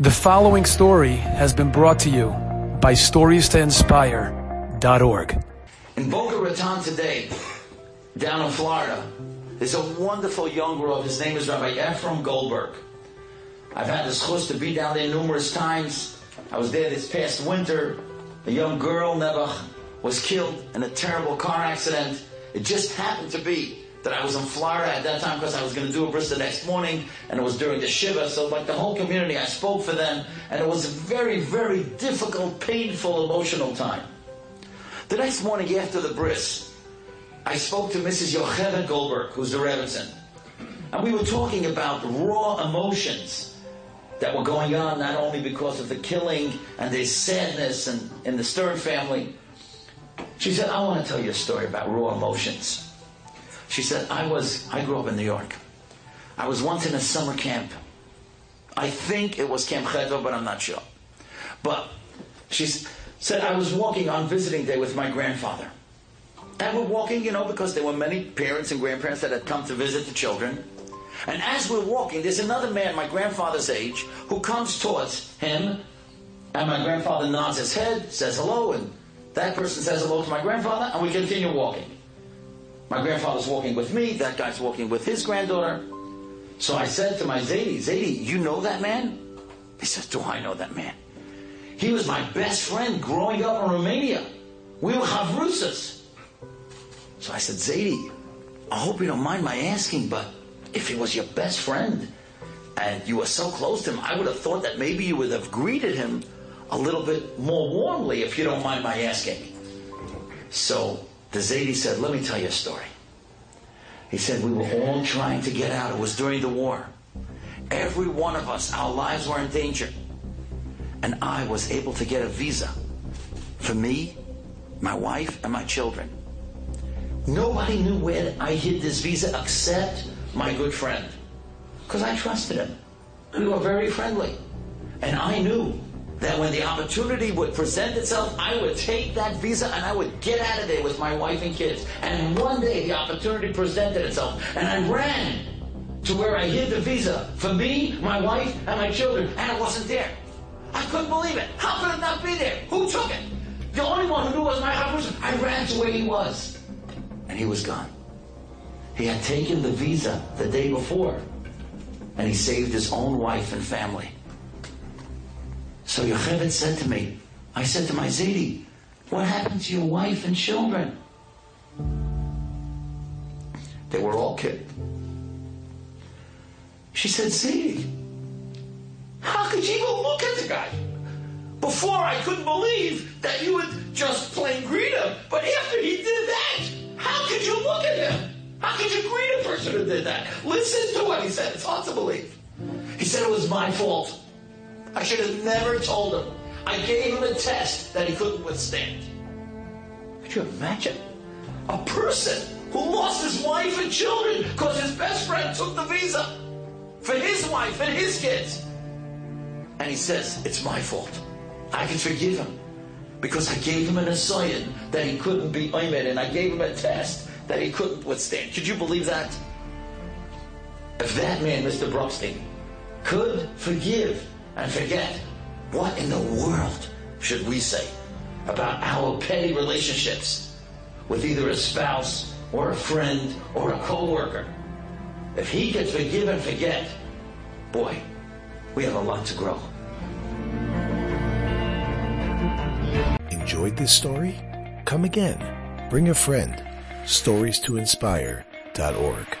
The following story has been brought to you by StoriesToInspire.org. In Boca Raton today, down in Florida, there's a wonderful young girl. His name is Rabbi Ephraim Goldberg. I've had the chance to be down there numerous times. I was there this past winter. A young girl, Nebuch, was killed in a terrible car accident. It just happened to be that I was in Florida at that time because I was going to do a bris the next morning, and it was during the Shiva. So, like the whole community, I spoke for them, and it was a very, very difficult, painful, emotional time. The next morning after the bris, I spoke to Mrs. Yocheved Goldberg, who's the Rebbetzin, and we were talking about raw emotions that were going on not only because of the killing and the sadness and in the Stern family. She said, I want to tell you a story about raw emotions. She said, I was, I grew up in New York. I was once in a summer camp. I think it was Camp Chedva, but I'm not sure. But she said, I was walking on visiting day with my grandfather. And we're walking, you know, because there were many parents and grandparents that had come to visit the children. And as we're walking, there's another man, my grandfather's age, who comes towards him. And my grandfather nods his head, says hello, and that person says hello to my grandfather, and we continue walking. My grandfather's walking with me, that guy's walking with his granddaughter. So I said to my Zaidi, Zaidi, you know that man? He says, Do I know that man? He was my best friend growing up in Romania. We were chavrusas. So I said, Zaidi, I hope you don't mind my asking, but if he was your best friend and you were so close to him, I would have thought that maybe you would have greeted him a little bit more warmly, if you don't mind my asking. So the Zaidi said, Let me tell you a story. He said, We were all trying to get out. It was during the war. Every one of us, our lives were in danger. And I was able to get a visa for me, my wife, and my children. Nobody knew where I hid this visa except my good friend. Because I trusted him. We were very friendly. And I knew that when the opportunity would present itself, I would take that visa and I would get out of there with my wife and kids. And one day the opportunity presented itself, and I ran to where I hid the visa for me, my wife, and my children, and it wasn't there. I couldn't believe it. How could it not be there? Who took it? The only one who knew was my husband. I ran to where he was, and he was gone. He had taken the visa the day before, and he saved his own wife and family. So Yocheved said to me, I said to my Zaidi, what happened to your wife and children? They were all killed. She said, Zaidi, how could you even look at the guy? Before I couldn't believe that you would just plain greet him, but after he did that, how could you look at him? How could you greet a person who did that? Listen to what he said. It's hard to believe. He said it was my fault. I should have never told him. I gave him a test that he couldn't withstand. Could you imagine? A person who lost his wife and children because his best friend took the visa for his wife and his kids. And he says, It's my fault. I can forgive him because I gave him an assignment that he couldn't be aimed and I gave him a test that he couldn't withstand. Could you believe that? If that man, Mr. Bruckstein, could forgive and forget, what in the world should we say about our petty relationships with either a spouse or a friend or a co-worker? If he could forgive and forget, boy, we have a lot to grow. Enjoyed this story? Come again. Bring a friend. Stories to inspire.org.